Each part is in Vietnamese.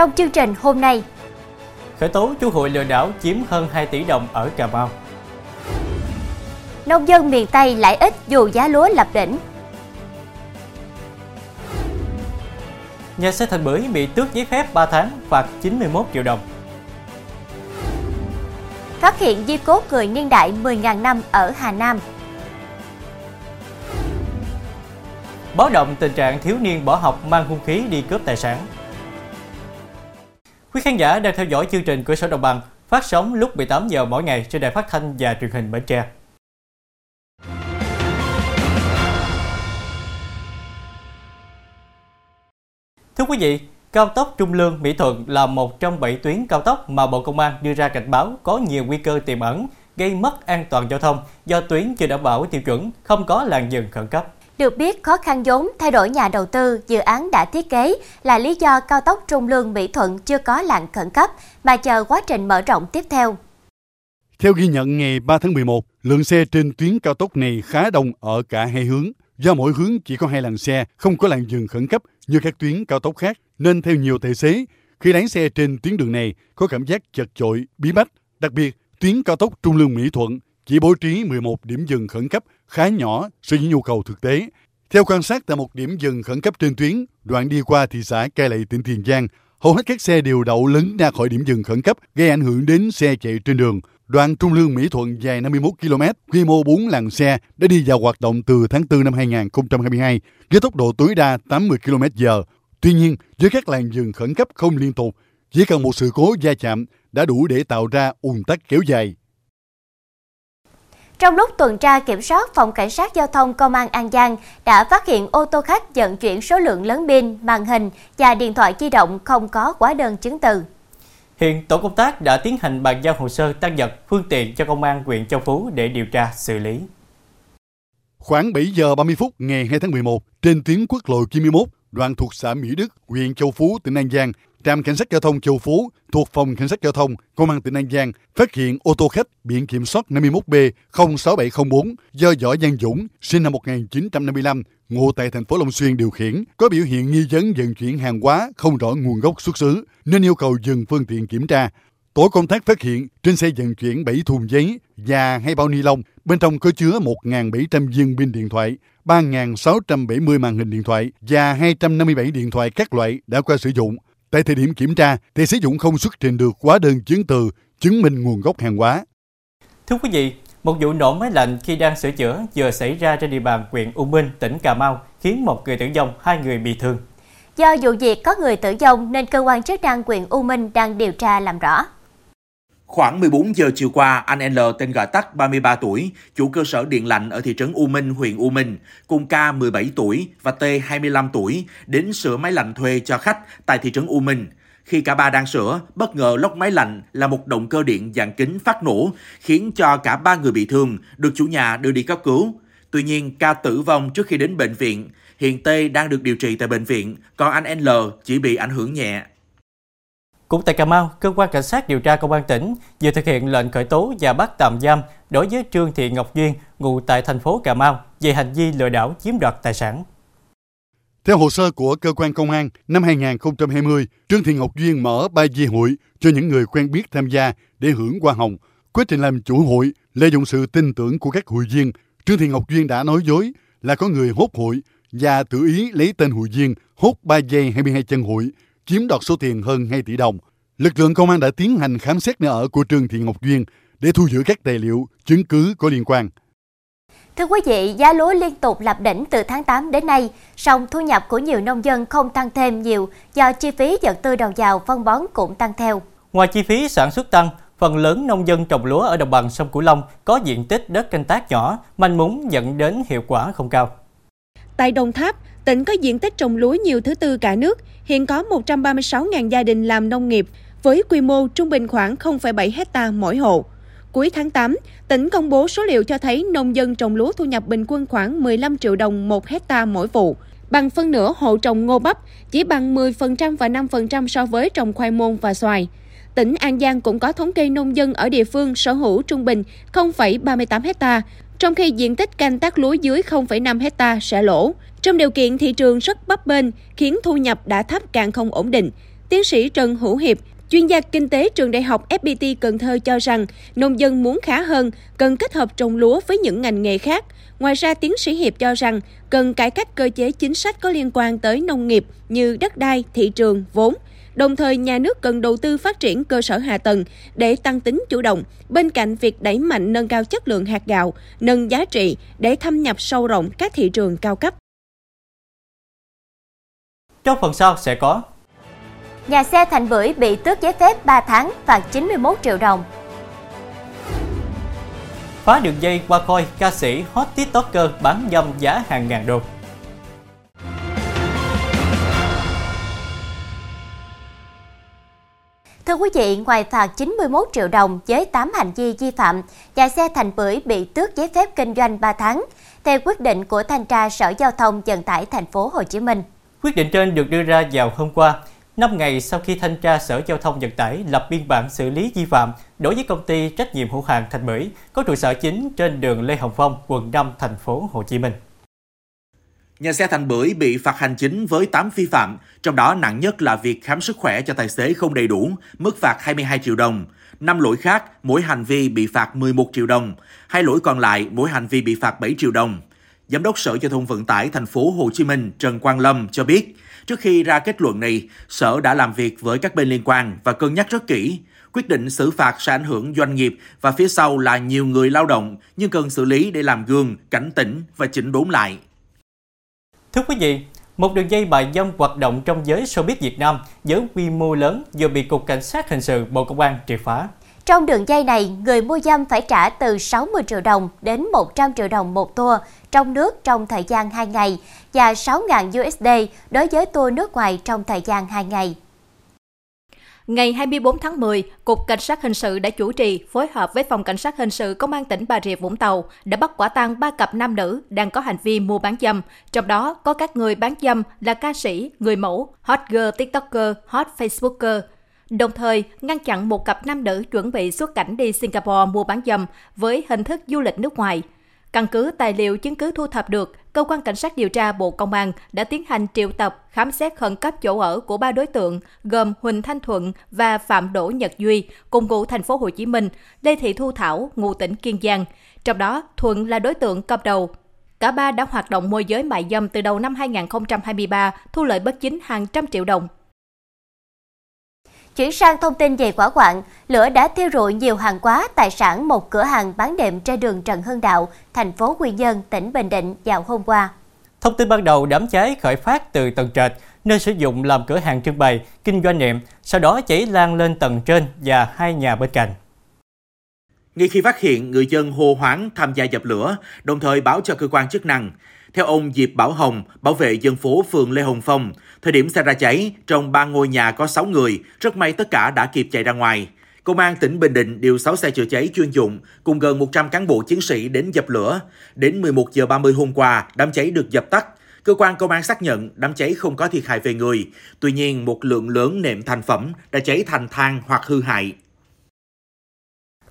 Trong chương trình hôm nay, khởi tố chú hội lừa đảo chiếm hơn 2 tỷ đồng ở Cà Mau. nông dân miền Tây lãi ít dù giá lúa lập đỉnh. Nhà xe Thành Bưởi bị tước giấy phép 3 tháng, phạt 91 triệu đồng. Phát hiện di cốt người niên đại 10.000 năm ở Hà Nam. Báo động tình trạng thiếu niên bỏ học mang hung khí đi cướp tài sản. Quý khán giả đang theo dõi chương trình Cửa sổ Đồng bằng phát sóng lúc 18 giờ mỗi ngày trên đài phát thanh và truyền hình Bến Tre. Thưa quý vị, cao tốc Trung Lương Mỹ Thuận là một trong 7 tuyến cao tốc mà Bộ Công an đưa ra cảnh báo có nhiều nguy cơ tiềm ẩn gây mất an toàn giao thông do tuyến chưa đảm bảo tiêu chuẩn, không có làn dừng khẩn cấp. Được biết, khó khăn vốn thay đổi nhà đầu tư, dự án đã thiết kế là lý do cao tốc Trung Lương Mỹ Thuận chưa có làn khẩn cấp mà chờ quá trình mở rộng tiếp theo. Theo ghi nhận ngày 3 tháng 11, lượng xe trên tuyến cao tốc này khá đông ở cả hai hướng. Do mỗi hướng chỉ có hai làn xe, không có làn dừng khẩn cấp như các tuyến cao tốc khác, nên theo nhiều tài xế, khi lái xe trên tuyến đường này có cảm giác chật chội, bí bách. Đặc biệt, tuyến cao tốc Trung Lương Mỹ Thuận chỉ bố trí 11 điểm dừng khẩn cấp khá nhỏ so với nhu cầu thực tế. Theo quan sát tại một điểm dừng khẩn cấp trên tuyến, đoạn đi qua thị xã Cai Lậy, tỉnh Tiền Giang, hầu hết các xe đều đậu lấn ra khỏi điểm dừng khẩn cấp, gây ảnh hưởng đến xe chạy trên đường. Đoạn Trung Lương Mỹ Thuận dài 51 km, quy mô 4 làn xe đã đi vào hoạt động từ tháng 4 năm 2022 với tốc độ tối đa 80 km h Tuy nhiên, với các làn dừng khẩn cấp không liên tục, chỉ cần một sự cố va chạm đã đủ để tạo ra ùn tắc kéo dài. Trong lúc tuần tra kiểm soát, Phòng Cảnh sát Giao thông Công an An Giang đã phát hiện ô tô khách vận chuyển số lượng lớn pin, màn hình và điện thoại di động không có hóa đơn chứng từ. Hiện tổ công tác đã tiến hành bàn giao hồ sơ tăng vật phương tiện cho công an huyện Châu Phú để điều tra xử lý. Khoảng 7 giờ 30 phút ngày 2 tháng 11, trên tuyến quốc lộ 91, đoạn thuộc xã Mỹ Đức, huyện Châu Phú, tỉnh An Giang, trạm cảnh sát giao thông Châu Phú thuộc phòng cảnh sát giao thông công an tỉnh An Giang phát hiện ô tô khách biển kiểm soát 51B 06704 do Võ Giang Dũng sinh năm 1955 ngụ tại thành phố Long Xuyên điều khiển có biểu hiện nghi vấn vận chuyển hàng hóa không rõ nguồn gốc xuất xứ nên yêu cầu dừng phương tiện kiểm tra. Tổ công tác phát hiện trên xe vận chuyển 7 thùng giấy và hai bao ni lông, bên trong có chứa 1.700 viên pin điện thoại, 3.670 màn hình điện thoại và 257 điện thoại các loại đã qua sử dụng. Tại thời điểm kiểm tra, thì sử dụng không xuất trình được hóa đơn chứng từ chứng minh nguồn gốc hàng hóa. Thưa quý vị, một vụ nổ máy lạnh khi đang sửa chữa vừa xảy ra trên địa bàn huyện U Minh, tỉnh Cà Mau, khiến một người tử vong, hai người bị thương. Do vụ việc có người tử vong nên cơ quan chức năng huyện U Minh đang điều tra làm rõ. Khoảng 14 giờ chiều qua, anh L tên gọi tắt 33 tuổi, chủ cơ sở điện lạnh ở thị trấn U Minh, huyện U Minh, cùng K 17 tuổi và T 25 tuổi đến sửa máy lạnh thuê cho khách tại thị trấn U Minh. Khi cả ba đang sửa, bất ngờ lốc máy lạnh là một động cơ điện dạng kính phát nổ, khiến cho cả ba người bị thương, được chủ nhà đưa đi cấp cứu. Tuy nhiên, ca tử vong trước khi đến bệnh viện. Hiện T đang được điều trị tại bệnh viện, còn anh L chỉ bị ảnh hưởng nhẹ. Cũng tại Cà Mau, cơ quan cảnh sát điều tra công an tỉnh vừa thực hiện lệnh khởi tố và bắt tạm giam đối với Trương Thị Ngọc Duyên, ngụ tại thành phố Cà Mau, về hành vi lừa đảo chiếm đoạt tài sản. Theo hồ sơ của cơ quan công an, năm 2020, Trương Thị Ngọc Duyên mở ba di hội cho những người quen biết tham gia để hưởng hoa hồng. Quá trình làm chủ hội, lợi dụng sự tin tưởng của các hội viên, Trương Thị Ngọc Duyên đã nói dối là có người hốt hội và tự ý lấy tên hội viên hốt 3 giây 22 chân hội chiếm đoạt số tiền hơn 2 tỷ đồng. Lực lượng công an đã tiến hành khám xét nơi ở của Trương Thị Ngọc Duyên để thu giữ các tài liệu, chứng cứ có liên quan. Thưa quý vị, giá lúa liên tục lập đỉnh từ tháng 8 đến nay, song thu nhập của nhiều nông dân không tăng thêm nhiều do chi phí vật tư đầu vào phân bón cũng tăng theo. Ngoài chi phí sản xuất tăng, phần lớn nông dân trồng lúa ở đồng bằng sông Cửu Long có diện tích đất canh tác nhỏ, manh mún dẫn đến hiệu quả không cao. Tại Đồng Tháp, tỉnh có diện tích trồng lúa nhiều thứ tư cả nước, hiện có 136.000 gia đình làm nông nghiệp với quy mô trung bình khoảng 0,7 hecta mỗi hộ. Cuối tháng 8, tỉnh công bố số liệu cho thấy nông dân trồng lúa thu nhập bình quân khoảng 15 triệu đồng một hecta mỗi vụ, bằng phân nửa hộ trồng ngô bắp, chỉ bằng 10% và 5% so với trồng khoai môn và xoài. Tỉnh An Giang cũng có thống kê nông dân ở địa phương sở hữu trung bình 0,38 hecta, trong khi diện tích canh tác lúa dưới 0,5 hecta sẽ lỗ. Trong điều kiện thị trường rất bấp bênh, khiến thu nhập đã thấp càng không ổn định. Tiến sĩ Trần Hữu Hiệp, chuyên gia kinh tế trường đại học FPT Cần Thơ cho rằng nông dân muốn khá hơn cần kết hợp trồng lúa với những ngành nghề khác. Ngoài ra, tiến sĩ Hiệp cho rằng cần cải cách cơ chế chính sách có liên quan tới nông nghiệp như đất đai, thị trường, vốn. Đồng thời, nhà nước cần đầu tư phát triển cơ sở hạ tầng để tăng tính chủ động, bên cạnh việc đẩy mạnh nâng cao chất lượng hạt gạo, nâng giá trị để thâm nhập sâu rộng các thị trường cao cấp. Trong phần sau sẽ có Nhà xe Thành Bưởi bị tước giấy phép 3 tháng và 91 triệu đồng. Phá đường dây qua coi ca sĩ hot tiktoker bán dâm giá hàng ngàn đô. Thưa quý vị, ngoài phạt 91 triệu đồng với 8 hành vi vi phạm, nhà xe Thành Bưởi bị tước giấy phép kinh doanh 3 tháng, theo quyết định của thanh tra Sở Giao thông Vận tải thành phố Hồ Chí Minh. Quyết định trên được đưa ra vào hôm qua, 5 ngày sau khi thanh tra Sở Giao thông Vận tải lập biên bản xử lý vi phạm đối với công ty trách nhiệm hữu hạn Thành Bưởi có trụ sở chính trên đường Lê Hồng Phong, quận 5, thành phố Hồ Chí Minh. Nhà xe Thành Bưởi bị phạt hành chính với 8 vi phạm, trong đó nặng nhất là việc khám sức khỏe cho tài xế không đầy đủ, mức phạt 22 triệu đồng. Năm lỗi khác, mỗi hành vi bị phạt 11 triệu đồng. Hai lỗi còn lại, mỗi hành vi bị phạt 7 triệu đồng. Giám đốc Sở Giao thông Vận tải thành phố Hồ Chí Minh Trần Quang Lâm cho biết, trước khi ra kết luận này, Sở đã làm việc với các bên liên quan và cân nhắc rất kỹ. Quyết định xử phạt sẽ ảnh hưởng doanh nghiệp và phía sau là nhiều người lao động, nhưng cần xử lý để làm gương, cảnh tỉnh và chỉnh đốn lại. Thưa quý vị, một đường dây mại dâm hoạt động trong giới showbiz Việt Nam với quy mô lớn vừa bị Cục Cảnh sát Hình sự Bộ Công an triệt phá. Trong đường dây này, người mua dâm phải trả từ 60 triệu đồng đến 100 triệu đồng một tour trong nước trong thời gian 2 ngày và 6.000 USD đối với tour nước ngoài trong thời gian 2 ngày. Ngày 24 tháng 10, Cục Cảnh sát Hình sự đã chủ trì phối hợp với Phòng Cảnh sát Hình sự Công an tỉnh Bà Rịa Vũng Tàu đã bắt quả tang ba cặp nam nữ đang có hành vi mua bán dâm. Trong đó có các người bán dâm là ca sĩ, người mẫu, hot girl tiktoker, hot facebooker. Đồng thời, ngăn chặn một cặp nam nữ chuẩn bị xuất cảnh đi Singapore mua bán dâm với hình thức du lịch nước ngoài – Căn cứ tài liệu chứng cứ thu thập được, cơ quan cảnh sát điều tra Bộ Công an đã tiến hành triệu tập, khám xét khẩn cấp chỗ ở của ba đối tượng gồm Huỳnh Thanh Thuận và Phạm Đỗ Nhật Duy, cùng ngụ thành phố Hồ Chí Minh, Lê Thị Thu Thảo, ngụ tỉnh Kiên Giang. Trong đó, Thuận là đối tượng cầm đầu. Cả ba đã hoạt động môi giới mại dâm từ đầu năm 2023, thu lợi bất chính hàng trăm triệu đồng. Chuyển sang thông tin về quả quạng, lửa đã thiêu rụi nhiều hàng hóa tài sản một cửa hàng bán đệm trên đường Trần Hưng Đạo, thành phố Quy Nhơn, tỉnh Bình Định vào hôm qua. Thông tin ban đầu đám cháy khởi phát từ tầng trệt, nơi sử dụng làm cửa hàng trưng bày, kinh doanh nệm, sau đó cháy lan lên tầng trên và hai nhà bên cạnh. Ngay khi phát hiện, người dân hô hoáng tham gia dập lửa, đồng thời báo cho cơ quan chức năng. Theo ông Diệp Bảo Hồng, bảo vệ dân phố phường Lê Hồng Phong, thời điểm xảy ra cháy, trong ba ngôi nhà có 6 người, rất may tất cả đã kịp chạy ra ngoài. Công an tỉnh Bình Định điều 6 xe chữa cháy chuyên dụng cùng gần 100 cán bộ chiến sĩ đến dập lửa. Đến 11 giờ 30 hôm qua, đám cháy được dập tắt. Cơ quan công an xác nhận đám cháy không có thiệt hại về người, tuy nhiên một lượng lớn nệm thành phẩm đã cháy thành than hoặc hư hại.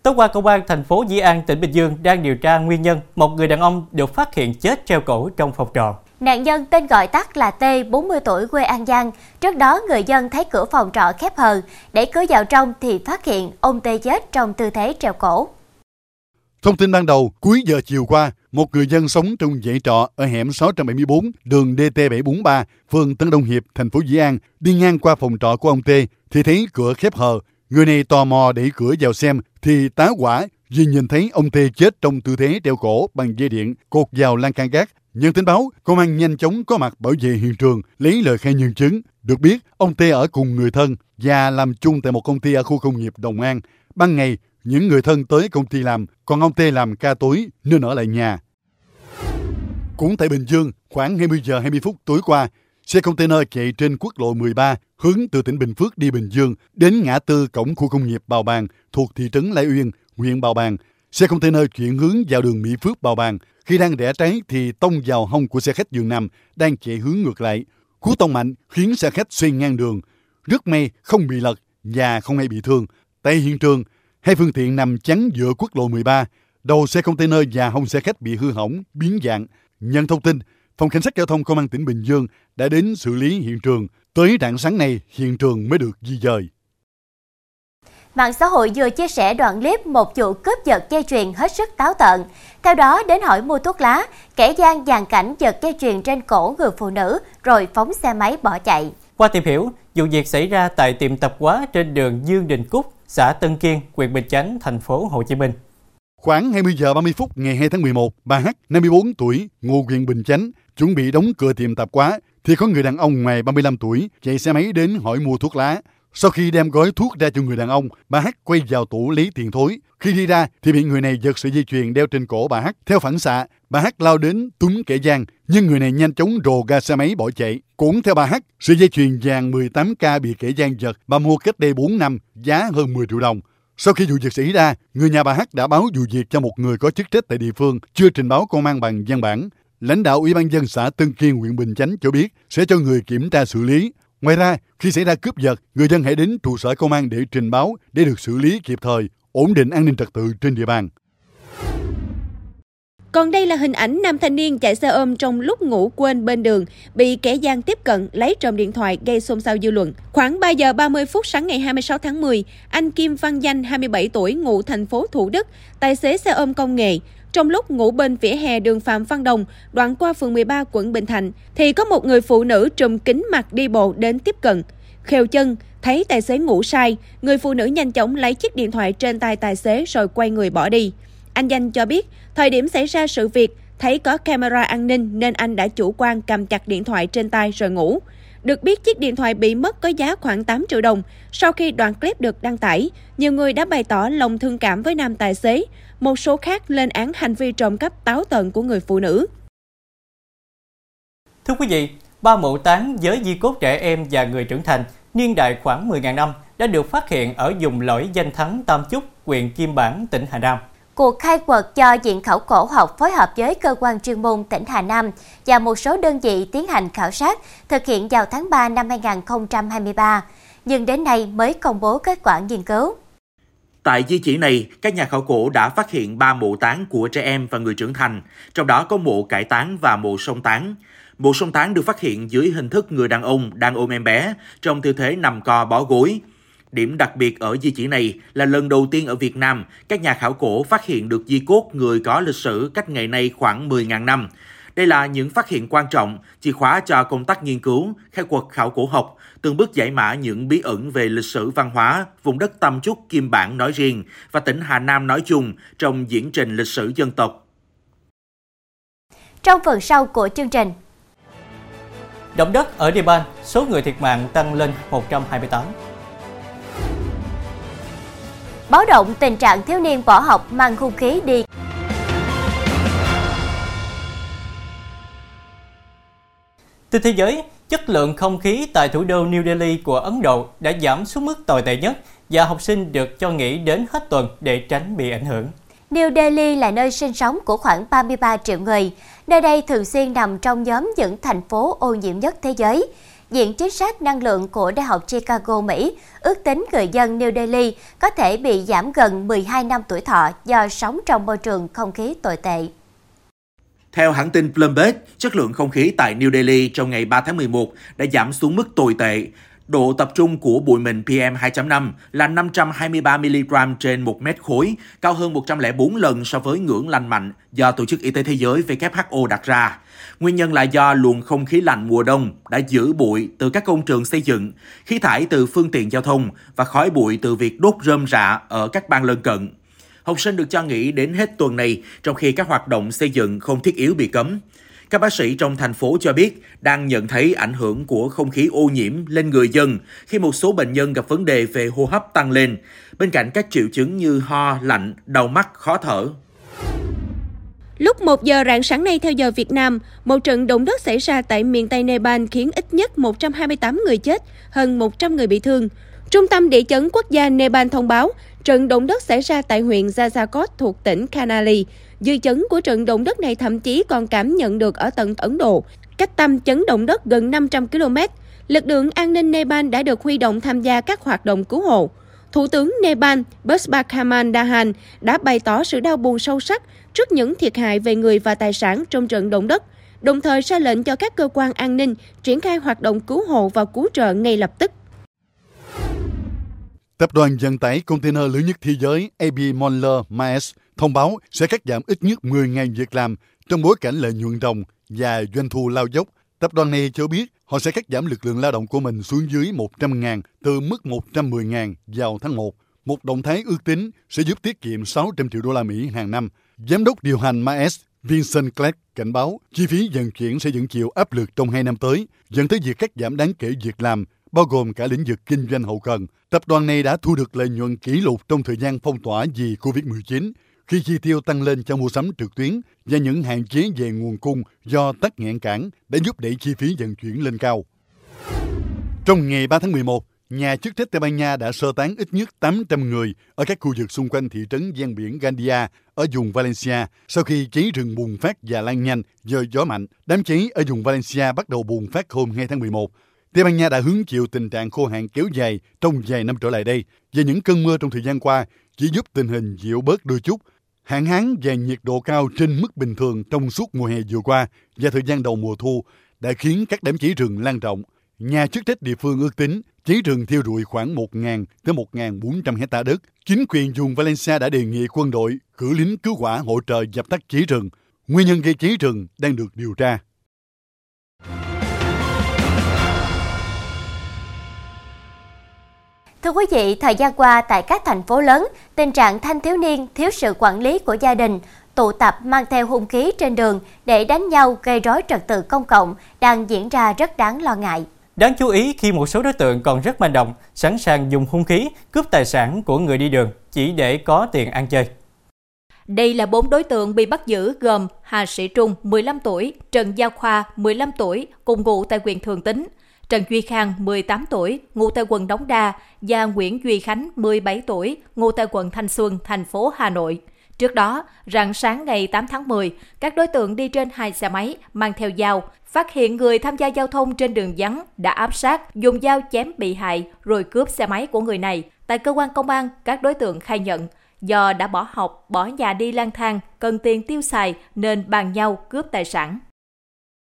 Tối qua, Công an thành phố Dĩ An, tỉnh Bình Dương đang điều tra nguyên nhân một người đàn ông được phát hiện chết treo cổ trong phòng trọ. Nạn nhân tên gọi tắt là T, 40 tuổi quê An Giang. Trước đó, người dân thấy cửa phòng trọ khép hờ. Để cửa vào trong thì phát hiện ông T chết trong tư thế treo cổ. Thông tin ban đầu, cuối giờ chiều qua, một người dân sống trong dãy trọ ở hẻm 674, đường DT743, phường Tân Đông Hiệp, thành phố Dĩ An, đi ngang qua phòng trọ của ông T thì thấy cửa khép hờ. Người này tò mò đẩy cửa vào xem thì tá quả vì nhìn thấy ông Tê chết trong tư thế treo cổ bằng dây điện cột vào lan can gác. Nhận tin báo, công an nhanh chóng có mặt bảo vệ hiện trường, lấy lời khai nhân chứng. Được biết, ông Tê ở cùng người thân và làm chung tại một công ty ở khu công nghiệp Đồng An. Ban ngày, những người thân tới công ty làm, còn ông Tê làm ca tối nên ở lại nhà. Cũng tại Bình Dương, khoảng 20 giờ 20 phút tối qua, xe container chạy trên quốc lộ 13 hướng từ tỉnh Bình Phước đi Bình Dương đến ngã tư cổng khu công nghiệp Bào Bàng thuộc thị trấn Lai Uyên, huyện Bào Bàng. Xe container chuyển hướng vào đường Mỹ Phước Bào Bàng. Khi đang rẽ trái thì tông vào hông của xe khách giường nằm đang chạy hướng ngược lại. Cú tông mạnh khiến xe khách xuyên ngang đường. Rất may không bị lật và không ai bị thương. Tại hiện trường, hai phương tiện nằm chắn giữa quốc lộ 13. Đầu xe container và hông xe khách bị hư hỏng, biến dạng. Nhận thông tin, Phòng Cảnh sát Giao thông Công an tỉnh Bình Dương đã đến xử lý hiện trường. Tới rạng sáng nay, hiện trường mới được di dời. Mạng xã hội vừa chia sẻ đoạn clip một vụ cướp giật dây chuyền hết sức táo tợn. Theo đó, đến hỏi mua thuốc lá, kẻ gian dàn cảnh giật dây chuyền trên cổ người phụ nữ rồi phóng xe máy bỏ chạy. Qua tìm hiểu, vụ việc xảy ra tại tiệm tạp hóa trên đường Dương Đình Cúc, xã Tân Kiên, huyện Bình Chánh, thành phố Hồ Chí Minh. Khoảng 20 giờ 30 phút ngày 2 tháng 11, bà H, 54 tuổi, ngụ huyện Bình Chánh, chuẩn bị đóng cửa tiệm tạp hóa, thì có người đàn ông ngoài 35 tuổi chạy xe máy đến hỏi mua thuốc lá. Sau khi đem gói thuốc ra cho người đàn ông, bà Hát quay vào tủ lấy tiền thối. Khi đi ra thì bị người này giật sợi dây chuyền đeo trên cổ bà Hát. Theo phản xạ, bà Hát lao đến túm kẻ gian, nhưng người này nhanh chóng rồ ga xe máy bỏ chạy. Cũng theo bà Hát, sợi dây chuyền vàng 18K bị kẻ gian giật bà mua cách đây 4 năm, giá hơn 10 triệu đồng. Sau khi vụ việc xảy ra, người nhà bà Hát đã báo vụ việc cho một người có chức trách tại địa phương, chưa trình báo công an bằng văn bản. Lãnh đạo Ủy ban dân xã Tân Kiên, huyện Bình Chánh cho biết sẽ cho người kiểm tra xử lý. Ngoài ra, khi xảy ra cướp giật, người dân hãy đến trụ sở công an để trình báo để được xử lý kịp thời, ổn định an ninh trật tự trên địa bàn. Còn đây là hình ảnh nam thanh niên chạy xe ôm trong lúc ngủ quên bên đường, bị kẻ gian tiếp cận lấy trộm điện thoại gây xôn xao dư luận. Khoảng 3 giờ 30 phút sáng ngày 26 tháng 10, anh Kim Văn Danh, 27 tuổi, ngụ thành phố Thủ Đức, tài xế xe ôm công nghệ, trong lúc ngủ bên vỉa hè đường Phạm Văn Đồng, đoạn qua phường 13 quận Bình Thạnh, thì có một người phụ nữ trùm kính mặt đi bộ đến tiếp cận. Khều chân, thấy tài xế ngủ sai, người phụ nữ nhanh chóng lấy chiếc điện thoại trên tay tài xế rồi quay người bỏ đi. Anh Danh cho biết, thời điểm xảy ra sự việc, thấy có camera an ninh nên anh đã chủ quan cầm chặt điện thoại trên tay rồi ngủ. Được biết chiếc điện thoại bị mất có giá khoảng 8 triệu đồng. Sau khi đoạn clip được đăng tải, nhiều người đã bày tỏ lòng thương cảm với nam tài xế. Một số khác lên án hành vi trộm cắp táo tợn của người phụ nữ. Thưa quý vị, ba mộ tán với di cốt trẻ em và người trưởng thành niên đại khoảng 10.000 năm đã được phát hiện ở vùng lõi danh thắng Tam Chúc, huyện Kim Bản, tỉnh Hà Nam. Cuộc khai quật cho Viện Khảo cổ học phối hợp với cơ quan chuyên môn tỉnh Hà Nam và một số đơn vị tiến hành khảo sát thực hiện vào tháng 3 năm 2023, nhưng đến nay mới công bố kết quả nghiên cứu. Tại di chỉ này, các nhà khảo cổ đã phát hiện 3 mộ táng của trẻ em và người trưởng thành, trong đó có mộ cải táng và mộ sông táng. Mộ sông táng được phát hiện dưới hình thức người đàn ông đang ôm em bé, trong tư thế nằm co bó gối. Điểm đặc biệt ở di chỉ này là lần đầu tiên ở Việt Nam, các nhà khảo cổ phát hiện được di cốt người có lịch sử cách ngày nay khoảng 10.000 năm. Đây là những phát hiện quan trọng, chìa khóa cho công tác nghiên cứu, khai quật khảo cổ học, từng bước giải mã những bí ẩn về lịch sử văn hóa, vùng đất Tam Chúc Kim Bản nói riêng và tỉnh Hà Nam nói chung trong diễn trình lịch sử dân tộc. Trong phần sau của chương trình, Động đất ở Nepal, số người thiệt mạng tăng lên 128. Báo động tình trạng thiếu niên bỏ học mang hung khí đi Tin thế giới, chất lượng không khí tại thủ đô New Delhi của Ấn Độ đã giảm xuống mức tồi tệ nhất và học sinh được cho nghỉ đến hết tuần để tránh bị ảnh hưởng. New Delhi là nơi sinh sống của khoảng 33 triệu người. Nơi đây thường xuyên nằm trong nhóm những thành phố ô nhiễm nhất thế giới. Viện chính sách năng lượng của Đại học Chicago, Mỹ ước tính người dân New Delhi có thể bị giảm gần 12 năm tuổi thọ do sống trong môi trường không khí tồi tệ. Theo hãng tin Bloomberg, chất lượng không khí tại New Delhi trong ngày 3 tháng 11 đã giảm xuống mức tồi tệ. Độ tập trung của bụi mịn PM2.5 là 523 mg trên 1 mét khối, cao hơn 104 lần so với ngưỡng lành mạnh do Tổ chức Y tế Thế giới WHO đặt ra. Nguyên nhân là do luồng không khí lạnh mùa đông đã giữ bụi từ các công trường xây dựng, khí thải từ phương tiện giao thông và khói bụi từ việc đốt rơm rạ ở các bang lân cận. Học sinh được cho nghỉ đến hết tuần này, trong khi các hoạt động xây dựng không thiết yếu bị cấm. Các bác sĩ trong thành phố cho biết đang nhận thấy ảnh hưởng của không khí ô nhiễm lên người dân khi một số bệnh nhân gặp vấn đề về hô hấp tăng lên, bên cạnh các triệu chứng như ho, lạnh, đau mắt, khó thở. Lúc 1 giờ rạng sáng nay theo giờ Việt Nam, một trận động đất xảy ra tại miền Tây Nepal khiến ít nhất 128 người chết, hơn 100 người bị thương. Trung tâm Địa chấn Quốc gia Nepal thông báo, trận động đất xảy ra tại huyện Jajakot thuộc tỉnh Kanali. Dư chấn của trận động đất này thậm chí còn cảm nhận được ở tận Ấn Độ, cách tâm chấn động đất gần 500 km. Lực lượng an ninh Nepal đã được huy động tham gia các hoạt động cứu hộ. Thủ tướng Nepal Busbakaman Dahan đã bày tỏ sự đau buồn sâu sắc trước những thiệt hại về người và tài sản trong trận động đất, đồng thời ra lệnh cho các cơ quan an ninh triển khai hoạt động cứu hộ và cứu trợ ngay lập tức. Tập đoàn vận tải container lớn nhất thế giới AB Moller Maersk thông báo sẽ cắt giảm ít nhất 10.000 việc làm trong bối cảnh lợi nhuận đồng và doanh thu lao dốc. Tập đoàn này cho biết họ sẽ cắt giảm lực lượng lao động của mình xuống dưới 100.000 từ mức 110.000 vào tháng 1. Một động thái ước tính sẽ giúp tiết kiệm 600 triệu đô la Mỹ hàng năm. Giám đốc điều hành Maes Vincent Clark cảnh báo chi phí vận chuyển sẽ dẫn chịu áp lực trong hai năm tới, dẫn tới việc cắt giảm đáng kể việc làm, bao gồm cả lĩnh vực kinh doanh hậu cần. Tập đoàn này đã thu được lợi nhuận kỷ lục trong thời gian phong tỏa vì COVID-19, khi chi tiêu tăng lên cho mua sắm trực tuyến và những hạn chế về nguồn cung do tắc nghẽn cảng đã giúp đẩy chi phí vận chuyển lên cao. Trong ngày 3 tháng 11, nhà chức trách Tây Ban Nha đã sơ tán ít nhất 800 người ở các khu vực xung quanh thị trấn ven biển Gandia ở vùng Valencia sau khi cháy rừng bùng phát và lan nhanh do gió mạnh. Đám cháy ở vùng Valencia bắt đầu bùng phát hôm 2 tháng 11. Tây Ban Nha đã hứng chịu tình trạng khô hạn kéo dài trong vài năm trở lại đây và những cơn mưa trong thời gian qua chỉ giúp tình hình dịu bớt đôi chút. Hạn hán và nhiệt độ cao trên mức bình thường trong suốt mùa hè vừa qua và thời gian đầu mùa thu đã khiến các đám cháy rừng lan rộng. Nhà chức trách địa phương ước tính cháy rừng thiêu rụi khoảng 1.000 tới 1.400 hecta đất. Chính quyền vùng Valencia đã đề nghị quân đội cử lính cứu hỏa hỗ trợ dập tắt cháy rừng. Nguyên nhân gây cháy rừng đang được điều tra. Thưa quý vị, thời gian qua tại các thành phố lớn, tình trạng thanh thiếu niên thiếu sự quản lý của gia đình, tụ tập mang theo hung khí trên đường để đánh nhau gây rối trật tự công cộng đang diễn ra rất đáng lo ngại. Đáng chú ý khi một số đối tượng còn rất manh động, sẵn sàng dùng hung khí cướp tài sản của người đi đường chỉ để có tiền ăn chơi. Đây là bốn đối tượng bị bắt giữ gồm Hà Sĩ Trung, 15 tuổi, Trần Giao Khoa, 15 tuổi, cùng ngụ tại huyện Thường Tín, Trần Duy Khang, 18 tuổi, ngụ tại quận Đống Đa và Nguyễn Duy Khánh, 17 tuổi, ngụ tại quận Thanh Xuân, thành phố Hà Nội. Trước đó, rạng sáng ngày 8 tháng 10, các đối tượng đi trên hai xe máy mang theo dao, phát hiện người tham gia giao thông trên đường vắng đã áp sát, dùng dao chém bị hại rồi cướp xe máy của người này. Tại cơ quan công an, các đối tượng khai nhận do đã bỏ học, bỏ nhà đi lang thang, cần tiền tiêu xài nên bàn nhau cướp tài sản.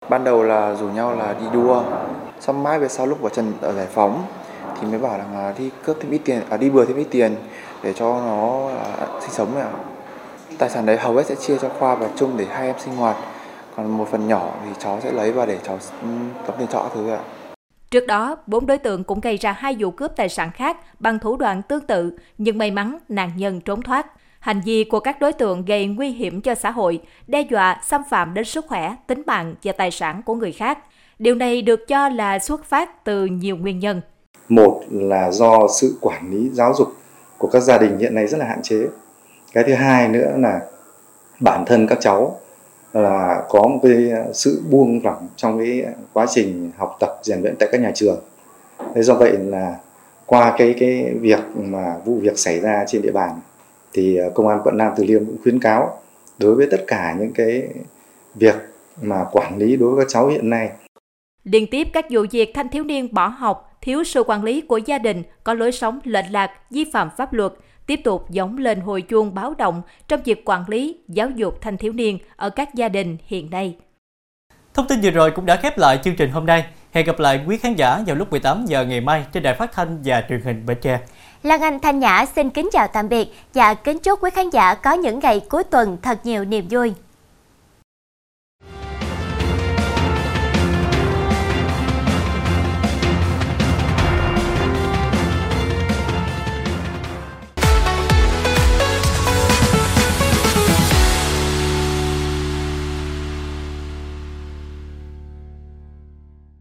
Ban đầu là rủ nhau là đi đua, xong mãi về sau lúc vào trần ở giải phóng thì mới bảo là đi cướp thêm ít tiền, à, đi bừa thêm ít tiền để cho nó à, sinh sống ạ. Tài sản đấy hầu hết sẽ chia cho Khoa và Trung để hai em sinh hoạt, còn một phần nhỏ thì cháu sẽ lấy và để cháu ừ, đóng tiền trọ thứ ạ. Trước đó, bốn đối tượng cũng gây ra hai vụ cướp tài sản khác bằng thủ đoạn tương tự, nhưng may mắn nạn nhân trốn thoát. Hành vi của các đối tượng gây nguy hiểm cho xã hội, đe dọa, xâm phạm đến sức khỏe, tính mạng và tài sản của người khác. Điều này được cho là xuất phát từ nhiều nguyên nhân. Một là do sự quản lý giáo dục của các gia đình hiện nay rất là hạn chế. Cái thứ hai nữa là bản thân các cháu là có một cái sự buông lỏng trong cái quá trình học tập, rèn luyện tại các nhà trường. Thế do vậy là qua cái cái việc mà vụ việc xảy ra trên địa bàn thì ờ, công an quận Nam Từ Liêm cũng khuyến cáo đối với tất cả những cái việc mà quản lý đối với các cháu hiện nay. Liên tiếp các vụ việc thanh thiếu niên bỏ học, thiếu sự quản lý của gia đình, có lối sống lệch lạc, vi phạm pháp luật, tiếp tục giống lên hồi chuông báo động trong việc quản lý, giáo dục thanh thiếu niên ở các gia đình hiện nay. Thông tin vừa rồi cũng đã khép lại chương trình hôm nay. Hẹn gặp lại quý khán giả vào lúc 18 giờ ngày mai trên đài phát thanh và truyền hình Bến Tre. Lan Anh Thanh Nhã xin kính chào tạm biệt và kính chúc quý khán giả có những ngày cuối tuần thật nhiều niềm vui.